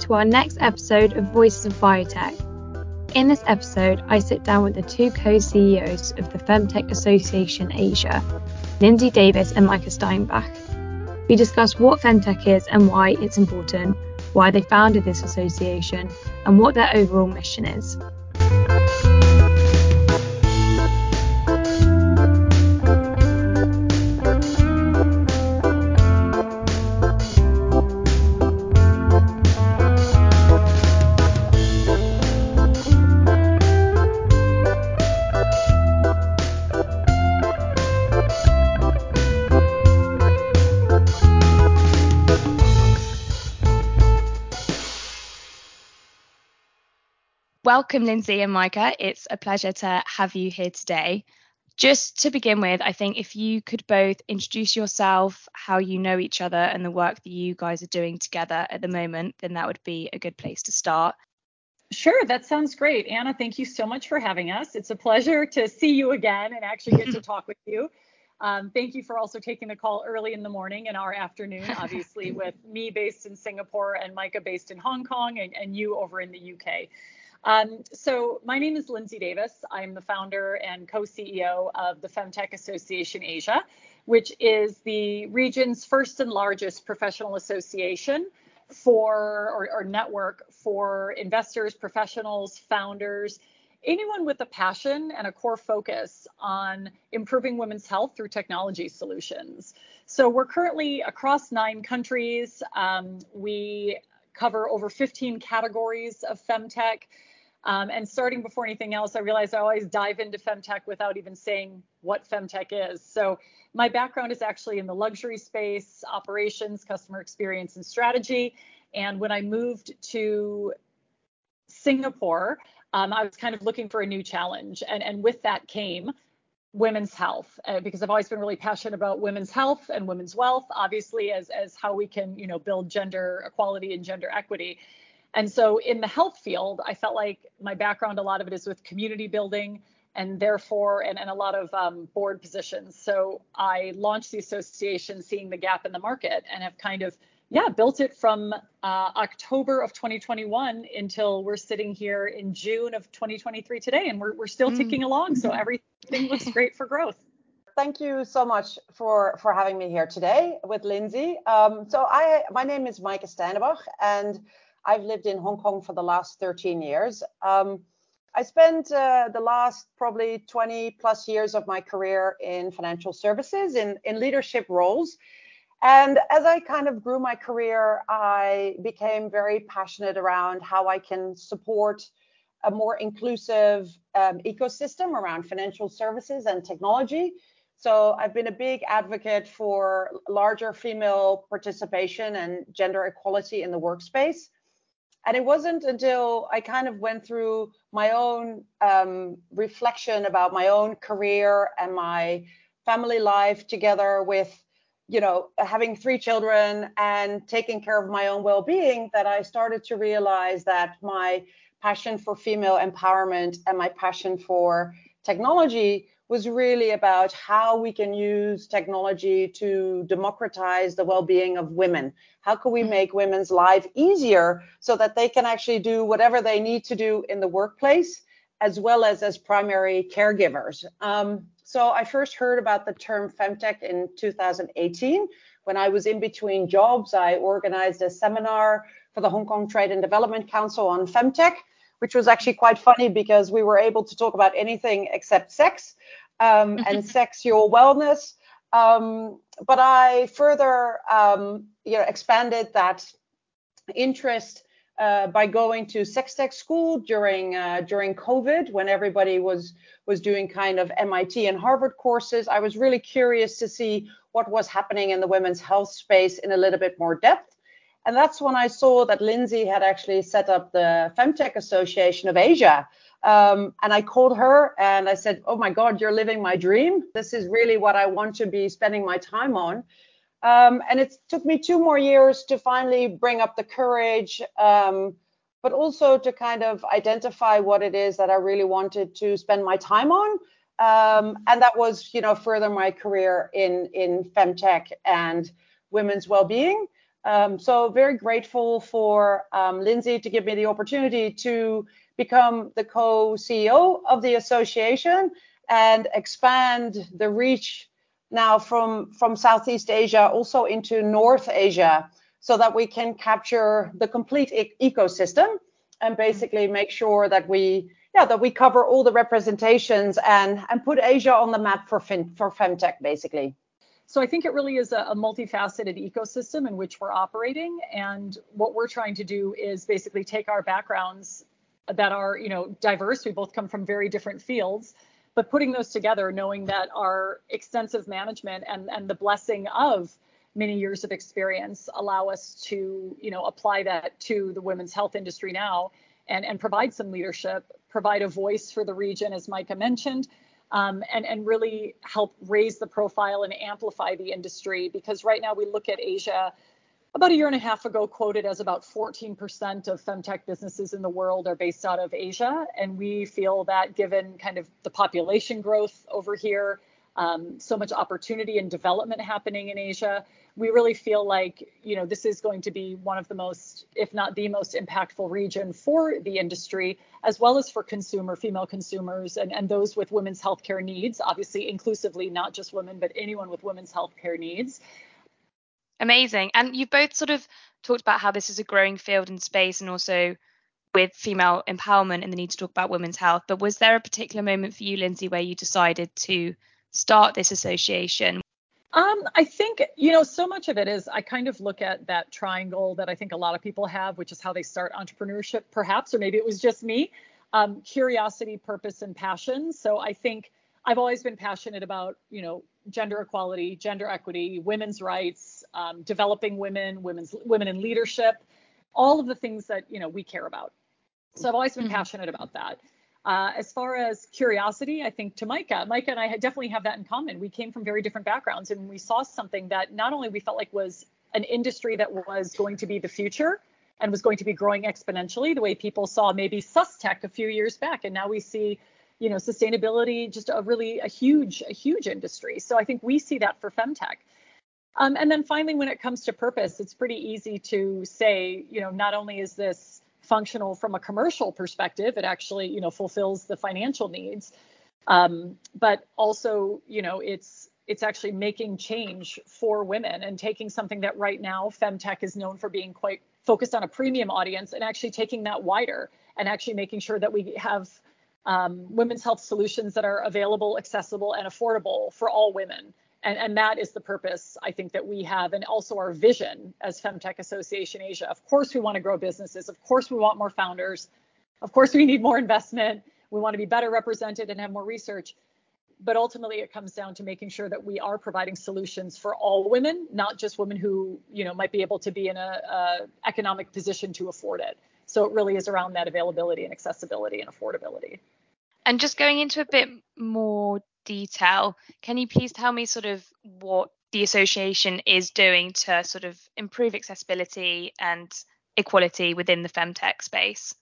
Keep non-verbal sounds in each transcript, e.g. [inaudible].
to our next episode of Voices of Biotech. In this episode, I sit down with the two co CEOs of the Femtech Association Asia, Lindsay Davis and Micah Steinbach. We discuss what Femtech is and why it's important, why they founded this association, and what their overall mission is. Welcome, Lindsay and Micah. It's a pleasure to have you here today. Just to begin with, I think if you could both introduce yourself, how you know each other, and the work that you guys are doing together at the moment, then that would be a good place to start. Sure, that sounds great. Anna, thank you so much for having us. It's a pleasure to see you again and actually get to [laughs] talk with you. Um, thank you for also taking the call early in the morning and our afternoon, obviously, [laughs] with me based in Singapore and Micah based in Hong Kong and, and you over in the UK. Um, so my name is Lindsay Davis. I'm the founder and co-CEO of the Femtech Association Asia, which is the region's first and largest professional association for or, or network for investors, professionals, founders, anyone with a passion and a core focus on improving women's health through technology solutions. So we're currently across nine countries. Um, we cover over 15 categories of femtech. Um, and starting before anything else, I realized I always dive into femtech without even saying what femtech is. So my background is actually in the luxury space, operations, customer experience, and strategy. And when I moved to Singapore, um, I was kind of looking for a new challenge. And, and with that came women's health uh, because I've always been really passionate about women's health and women's wealth, obviously as, as how we can, you know, build gender equality and gender equity. And so in the health field, I felt like my background, a lot of it is with community building and therefore, and, and a lot of um, board positions. So I launched the association seeing the gap in the market and have kind of, yeah, built it from uh, October of 2021 until we're sitting here in June of 2023 today. And we're, we're still mm. ticking along. So everything looks great for growth thank you so much for for having me here today with Lindsay. Um, so I my name is Micah Steinbach and I've lived in Hong Kong for the last 13 years. Um, I spent uh, the last probably 20 plus years of my career in financial services in, in leadership roles. And as I kind of grew my career, I became very passionate around how I can support a more inclusive um, ecosystem around financial services and technology. So I've been a big advocate for larger female participation and gender equality in the workspace. And it wasn't until I kind of went through my own um, reflection about my own career and my family life together with, you know, having three children and taking care of my own well being that I started to realize that my passion for female empowerment and my passion for technology was really about how we can use technology to democratize the well-being of women. How can we make women's life easier so that they can actually do whatever they need to do in the workplace, as well as as primary caregivers. Um, so I first heard about the term femtech in 2018 when I was in between jobs. I organized a seminar for the Hong Kong Trade and Development Council on femtech which was actually quite funny because we were able to talk about anything except sex um, and sexual wellness. Um, but I further, um, you know, expanded that interest uh, by going to sex tech school during uh, during COVID when everybody was was doing kind of MIT and Harvard courses. I was really curious to see what was happening in the women's health space in a little bit more depth. And that's when I saw that Lindsay had actually set up the Femtech Association of Asia. Um, and I called her and I said, Oh my God, you're living my dream. This is really what I want to be spending my time on. Um, and it took me two more years to finally bring up the courage, um, but also to kind of identify what it is that I really wanted to spend my time on. Um, and that was, you know, further my career in in femtech and women's well-being. Um, so very grateful for um, Lindsay to give me the opportunity to become the co-CEO of the association and expand the reach now from Southeast Asia also into North Asia so that we can capture the complete ecosystem and basically make sure that we yeah that we cover all the representations and and put Asia on the map for for femtech basically. So I think it really is a, multifaceted ecosystem in which we're operating, and what we're trying to do is basically take our backgrounds that are you know diverse. We both come from very different fields, but putting those together, knowing that our extensive management and and the blessing of many years of experience allow us to you know apply that to the women's health industry now and and provide some leadership, provide a voice for the region as Micah mentioned um, and, and really help raise the profile and amplify the industry. Because right now we look at Asia, about a year and a half ago, quoted as about 14% of femtech businesses in the world are based out of Asia. And we feel that given kind of the population growth over here, um, so much opportunity and development happening in Asia, we really feel like you know this is going to be one of the most if not the most impactful region for the industry as well as for consumer female consumers and, and those with women's healthcare needs obviously inclusively not just women but anyone with women's healthcare needs amazing. And you've both sort of talked about how this is a growing field in space and also with female empowerment and the need to talk about women's health. But was there a particular moment for you lindsay where you decided to start this association? Um, I think, you know, so much of it is I kind of look at that triangle that I think a lot of people have, which is how they start entrepreneurship, perhaps, or maybe it was just me um, curiosity, purpose, and passion. So I think I've always been passionate about, you know, gender equality, gender equity, women's rights, um, developing women, women's women in leadership, all of the things that, you know, we care about. So I've always been mm-hmm. passionate about that. Uh, as far as curiosity, I think to Micah, Micah and I definitely have that in common. We came from very different backgrounds and we saw something that not only we felt like was an industry that was going to be the future and was going to be growing exponentially, the way people saw maybe SUSTech a few years back, and now we see, you know, sustainability just a really a huge a huge industry. So I think we see that for femtech. Um, and then finally, when it comes to purpose, it's pretty easy to say, you know, not only is this functional from a commercial perspective. It actually, you know, fulfills the financial needs. Um, but also, you know, it's it's actually making change for women and taking something that right now femtech is known for being quite focused on a premium audience and actually taking that wider and actually making sure that we have um, women's health solutions that are available, accessible, and affordable for all women. And, and that is the purpose I think that we have, and also our vision as Femtech Association Asia. Of course, we want to grow businesses. Of course, we want more founders. Of course, we need more investment. We want to be better represented and have more research. But ultimately, it comes down to making sure that we are providing solutions for all women, not just women who, you know, might be able to be in a, a economic position to afford it. So it really is around that availability and accessibility and affordability. And just going into a bit more detail. Can you please tell me sort of what the association is doing to sort of improve accessibility and equality within the femtech space?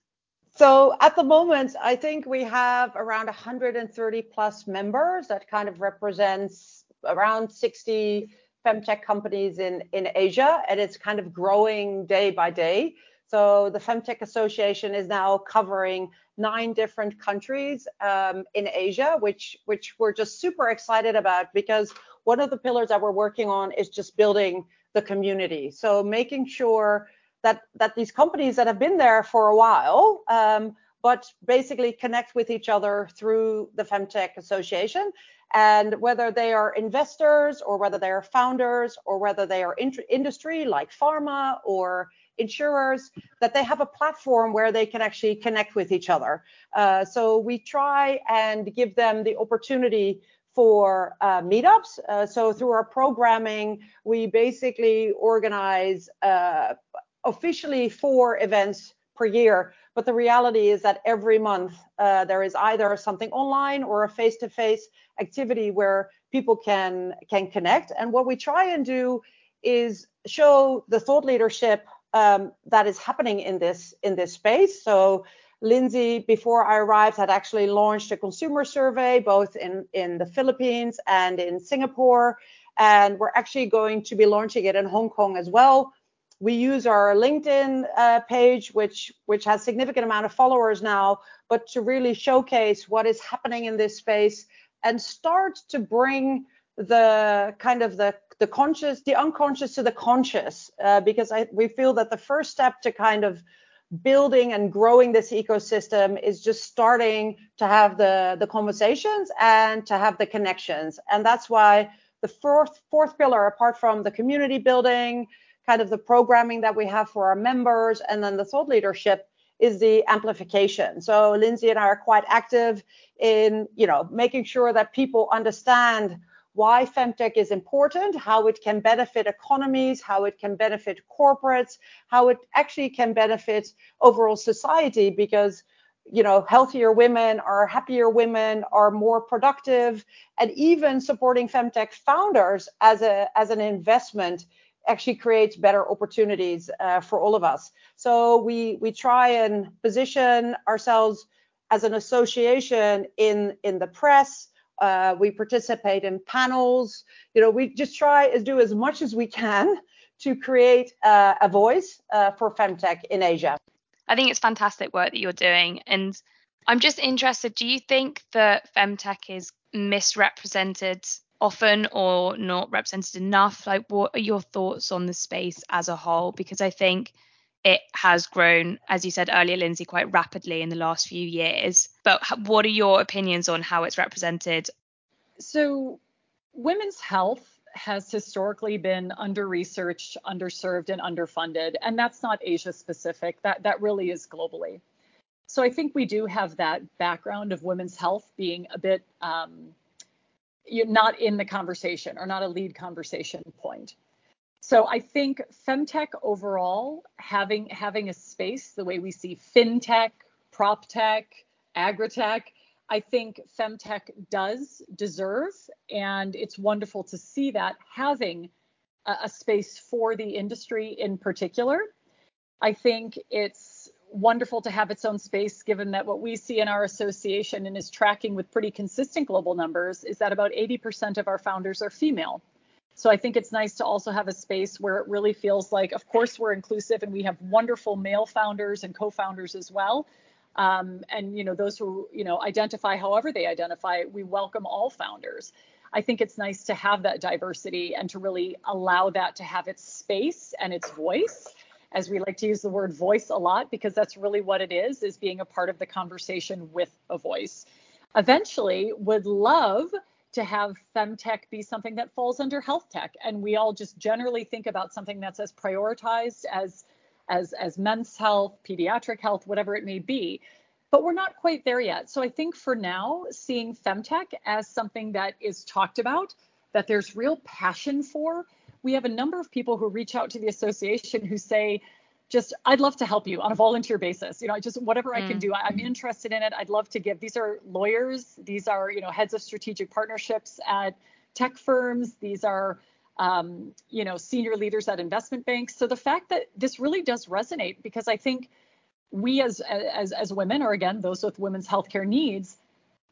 So at the moment, I think we have around 130 plus members that kind of represents around 60 femtech companies in, in Asia, and it's kind of growing day by day. So the Femtech Association is now covering nine different countries um, in Asia, which which we're just super excited about because one of the pillars that we're working on is just building the community. So making sure that that these companies that have been there for a while, um, but basically connect with each other through the Femtech Association, and whether they are investors or whether they are founders or whether they are in- industry like pharma or insurers that they have a platform where they can actually connect with each other. Uh, so we try and give them the opportunity for uh, meetups. Uh, so through our programming, we basically organize uh, officially four events per year. But the reality is that every month uh, there is either something online or a face-to-face activity where people can can connect. And what we try and do is show the thought leadership um, that is happening in this in this space. So Lindsay, before I arrived, had actually launched a consumer survey both in in the Philippines and in Singapore, and we're actually going to be launching it in Hong Kong as well. we use our LinkedIn uh, page, which which has significant amount of followers now, but to really showcase what is happening in this space and start to bring the kind of the the conscious, the unconscious to the conscious, uh, because I, we feel that the first step to kind of building and growing this ecosystem is just starting to have the the conversations and to have the connections, and that's why the fourth fourth pillar, apart from the community building kind of the programming that we have for our members, and then the thought leadership is the amplification. So Lindsay and I are quite active in, you know, making sure that people understand why femtech is important, how it can benefit economies, how it can benefit corporates, how it actually can benefit overall society because you know healthier women are happier women are more productive and even supporting femtech founders as a as an investment actually creates better opportunities uh, for all of us. So we we try and position ourselves as an association in in the press. Uh, we participate in panels. You know, we just try to do as much as we can to create uh, a voice uh, for femtech in Asia. I think it's fantastic work that you're doing, and I'm just interested. Do you think that femtech is misrepresented often or not represented enough? Like, what are your thoughts on the space as a whole? Because I think it has grown, as you said earlier, Lindsay, quite rapidly in the last few years. But what are your opinions on how it's represented? So, women's health has historically been under researched, underserved, and underfunded. And that's not Asia specific, that, that really is globally. So, I think we do have that background of women's health being a bit um, you're not in the conversation or not a lead conversation point. So I think femtech overall having having a space the way we see fintech, prop tech, agritech, I think femtech does deserve, and it's wonderful to see that having a, a space for the industry in particular. I think it's wonderful to have its own space given that what we see in our association and is tracking with pretty consistent global numbers is that about 80% of our founders are female. So I think it's nice to also have a space where it really feels like, of course, we're inclusive and we have wonderful male founders and co-founders as well. Um, and you know those who you know identify however they identify, we welcome all founders. I think it's nice to have that diversity and to really allow that to have its space and its voice as we like to use the word voice a lot because that's really what it is is being a part of the conversation with a voice eventually would love to have femtech be something that falls under health tech. And we all just generally think about something that's as prioritized as as as men's health pediatric health whatever it may be. But we're not quite there yet. So i think for now seeing femtech as something that is talked about that there's real passion for we have a number of people who reach out to the association who say, just I'd love to help you on a volunteer basis. You know, just whatever mm. I can mm. do, I, am interested in it. I'd love to give. These are lawyers. These are you know heads of strategic partnerships at tech firms. These are um, you know senior leaders at investment banks. So the fact that this really does resonate because I think we as as as women, or again those with women's healthcare needs,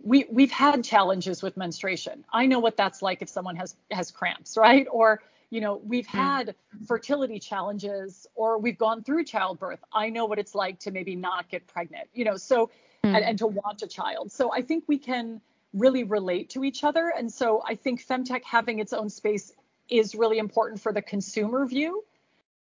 we we've had challenges with menstruation. I know what that's like if someone has has cramps, right? Or you know we've hmm. had fertility challenges or we've gone through childbirth i know what it's like to maybe not get pregnant you know so mm. and, and to want a child so i think we can really relate to each other and so i think femtech having its own space is really important for the consumer view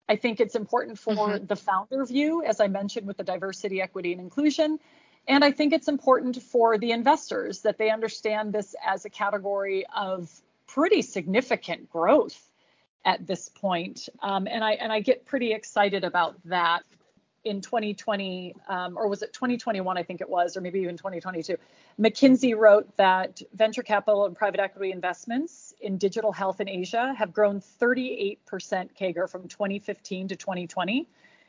i think it's important for mm-hmm. the founder view as i mentioned with the diversity equity and inclusion and I think it's important for the investors that they understand this as a category of pretty significant growth at this point. Um, and I and I get pretty excited about that in 2020 um, or was it 2021 i think it was or maybe even 2022 mckinsey wrote that venture capital and private equity investments in digital health in asia have grown 38% CAGR from 2015 to 2020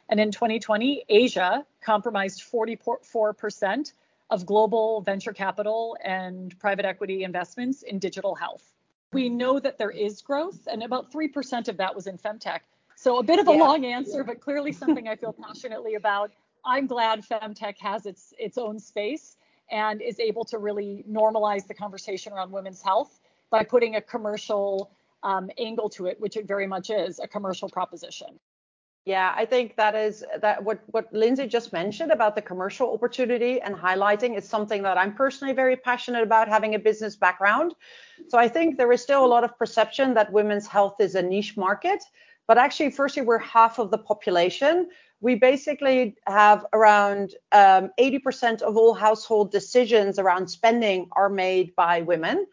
and in 2020 asia comprised 44% of global venture capital and private equity investments in digital health we know that there is growth, and about 3% of that was in femtech. So a bit of a yeah. long answer, but clearly something I feel [laughs] passionately about. I'm glad femtech has its its own space and is able to really normalize the conversation around women's health by putting a commercial um, angle to it, which it very much is a commercial proposition. Yeah, I think that is that what what Lindsay just mentioned about the commercial opportunity and highlighting is something that I'm personally very passionate about having a business background. So I think there is still a lot of perception that women's health is a niche market, but actually, firstly, we're half of the population. We basically have around um, 80% of all household decisions around spending are made by women.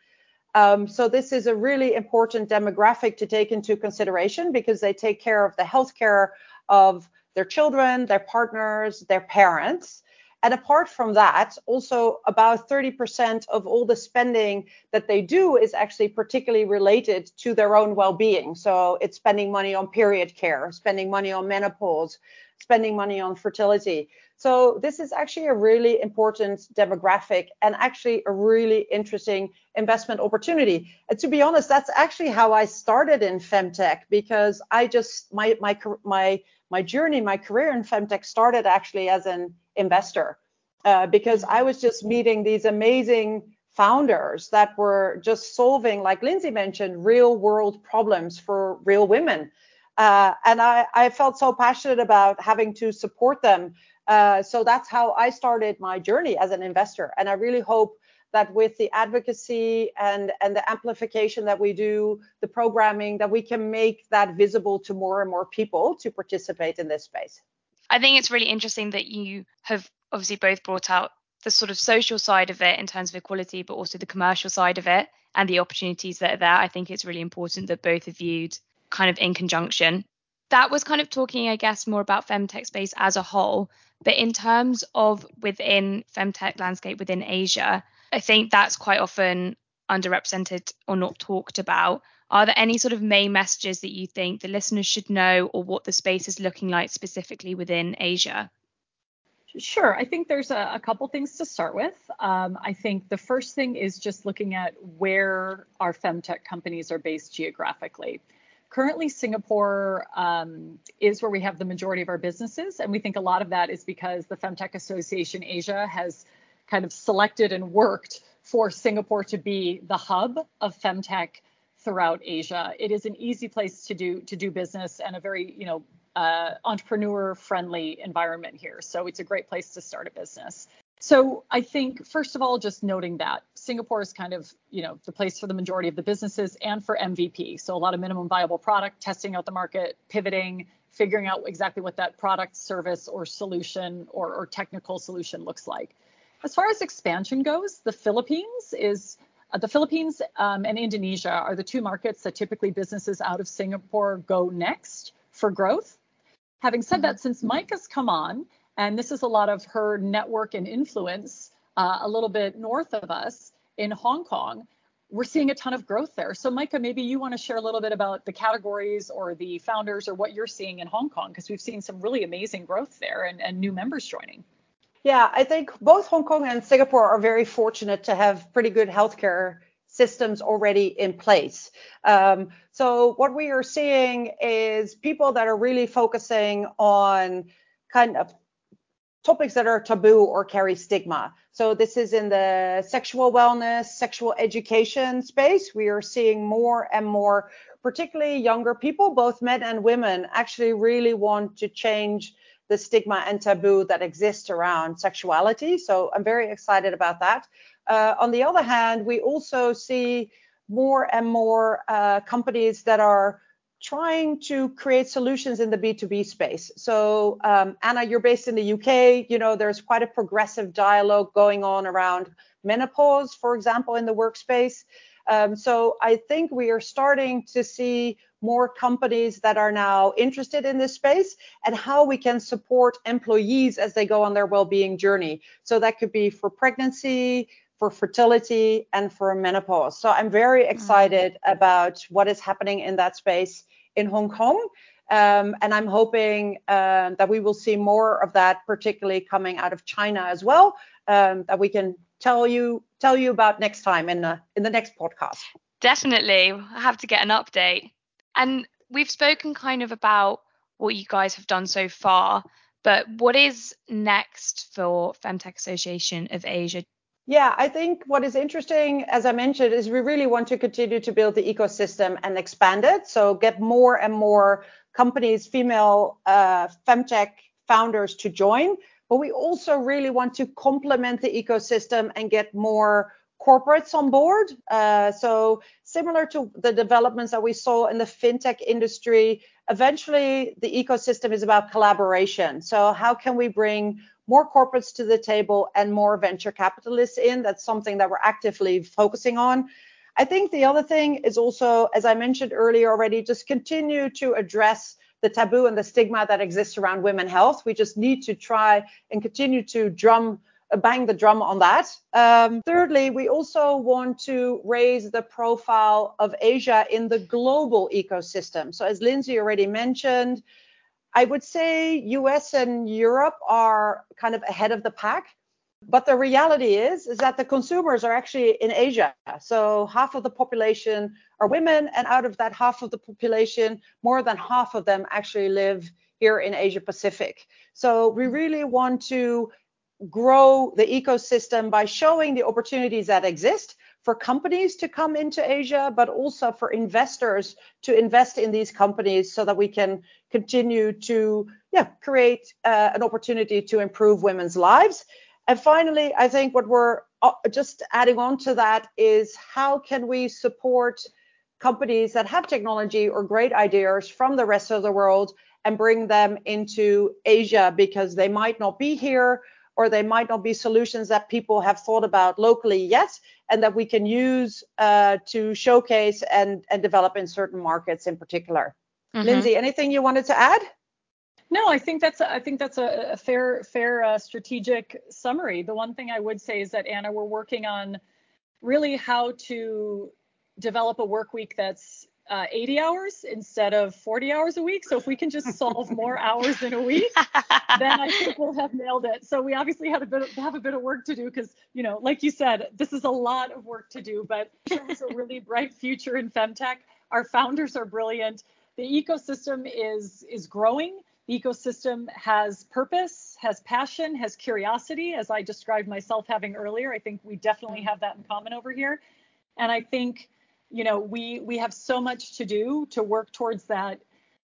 Um, so this is a really important demographic to take into consideration because they take care of the healthcare of their children, their partners, their parents. And apart from that, also about 30% of all the spending that they do is actually particularly related to their own well-being. So it's spending money on period care, spending money on menopause, spending money on fertility. So this is actually a really important demographic and actually a really interesting investment opportunity. And to be honest, that's actually how I started in femtech because I just my my my my journey, my career in femtech started actually as an investor uh, because I was just meeting these amazing founders that were just solving, like Lindsay mentioned, real world problems for real women. Uh, and I, I, felt so passionate about having to support them. Uh, so that's how I started my journey as an investor. And I really hope that with the advocacy and, and the amplification that we do, the programming, that we can make that visible to more and more people to participate in this space. I think it's really interesting that you have obviously both brought out the sort of social side of it in terms of equality, but also the commercial side of it and the opportunities that are there. I think it's really important that both are viewed kind of in conjunction. That was kind of talking, I guess, more about femtech space as a whole. But in terms of within femtech landscape within Asia, I think that's quite often underrepresented or not talked about. Are there any sort of main messages that you think the listeners should know or what the space is looking like specifically within Asia? Sure. I think there's a, a couple things to start with. Um, I think the first thing is just looking at where our femtech companies are based geographically. Currently, Singapore um, is where we have the majority of our businesses, and we think a lot of that is because the Femtech Association Asia has kind of selected and worked for Singapore to be the hub of femtech throughout Asia. It is an easy place to do to do business and a very you know uh, entrepreneur friendly environment here. So it's a great place to start a business. So I think first of all, just noting that Singapore is kind of you know the place for the majority of the businesses and for MVP. So a lot of minimum viable product, testing out the market, pivoting, figuring out exactly what that product, service, or solution or, or technical solution looks like. As far as expansion goes, the Philippines is uh, the Philippines um, and Indonesia are the two markets that typically businesses out of Singapore go next for growth. Having said that, since Micah has come on, and this is a lot of her network and influence uh, a little bit north of us in Hong Kong, we're seeing a ton of growth there. So, Micah, maybe you want to share a little bit about the categories or the founders or what you're seeing in Hong Kong, because we've seen some really amazing growth there and, and new members joining. Yeah, I think both Hong Kong and Singapore are very fortunate to have pretty good healthcare systems already in place. Um, so what we are seeing is people that are really focusing on kind of topics that are taboo or carry stigma. So this is in the sexual wellness, sexual education space. We are seeing more and more, particularly younger people, both men and women, actually really want to change the stigma and taboo that exists around sexuality. So I'm very excited about that. Uh, on the other hand, we also see more and more uh, companies that are trying to create solutions in the B2B space. So, um, Anna, you're based in the UK. You know, there's quite a progressive dialogue going on around menopause, for example, in the workspace. Um, so, I think we are starting to see more companies that are now interested in this space and how we can support employees as they go on their well-being journey. So, that could be for pregnancy, for fertility and for menopause. So I'm very mm. excited about what is happening in that space in Hong Kong. Um, and I'm hoping uh, that we will see more of that, particularly coming out of China as well, um, that we can tell you tell you about next time in the in the next podcast. Definitely, I have to get an update. And we've spoken kind of about what you guys have done so far, but what is next for Femtech Association of Asia? Yeah, I think what is interesting, as I mentioned, is we really want to continue to build the ecosystem and expand it. So get more and more companies, female uh, femtech founders to join. But we also really want to complement the ecosystem and get more corporates on board. Uh, so similar to the developments that we saw in the fintech industry, eventually the ecosystem is about collaboration. So how can we bring more corporates to the table and more venture capitalists in? That's something that we're actively focusing on. I think the other thing is also, as I mentioned earlier already, just continue to address the taboo and the stigma that exists around women health. We just need to try and continue to drum bang the drum on that. Um, thirdly, we also want to raise the profile of Asia in the global ecosystem. So as Lindsay already mentioned, I would say US and Europe are kind of ahead of the pack. But the reality is, is that the consumers are actually in Asia. So half of the population are women, and out of that half of the population, more than half of them actually live here in Asia Pacific. So we really want to grow the ecosystem by showing the opportunities that exist for companies to come into Asia, but also for investors to invest in these companies so that we can continue to yeah, create uh, an opportunity to improve women's lives. And finally, I think what we're uh, just adding on to that is how can we support companies that have technology or great ideas from the rest of the world and bring them into Asia because they might not be here or they might not be solutions that people have thought about locally yet and that we can use uh, to showcase and, and develop in certain markets in particular. Mm-hmm. Lindsay, anything you wanted to add? No, I think that's a, I think that's a, a fair fair uh, strategic summary. The one thing I would say is that Anna, we're working on really how to develop a work week that's uh, 80 hours instead of 40 hours a week. So if we can just solve more [laughs] hours in a week, [laughs] then I think we'll have nailed it. So we obviously have a bit of, have a bit of work to do because you know, like you said, this is a lot of work to do, but there's a really bright future in femtech. Our founders are brilliant. The ecosystem is is growing the ecosystem has purpose, has passion, has curiosity, as I described myself having earlier. I think we definitely have that in common over here. And I think, you know, we we have so much to do to work towards that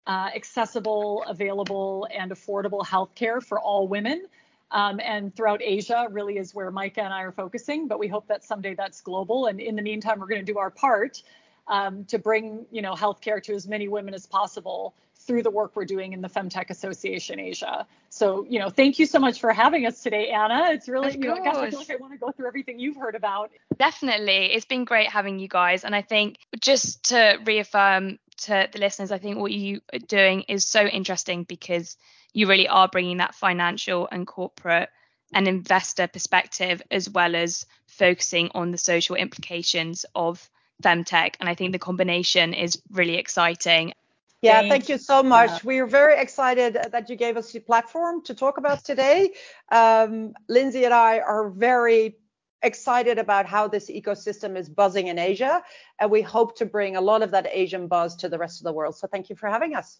uh, accessible, available, and affordable healthcare for all women. Um, and throughout Asia really is where Micah and I are focusing. But we hope that someday that's global. And in the meantime, we're going to do our part um, to bring, you know, healthcare to as many women as possible through the work we're doing in the Femtech Association Asia. So, you know, thank you so much for having us today, Anna. It's really, you know, I guess I feel like I want to go through everything you've heard about. Definitely. It's been great having you guys. And I think just to reaffirm to the listeners, I think what you are doing is so interesting because you really are bringing that financial and corporate and investor perspective as well as focusing on the social implications of femtech and i think the combination is really exciting yeah, thank, thank you so much. we are very excited that you gave us the platform to talk about today. Um, Lindsay and I are very excited about how this ecosystem is buzzing in Asia, and we hope to bring a lot of that Asian buzz to the rest of the world. So thank you for having us.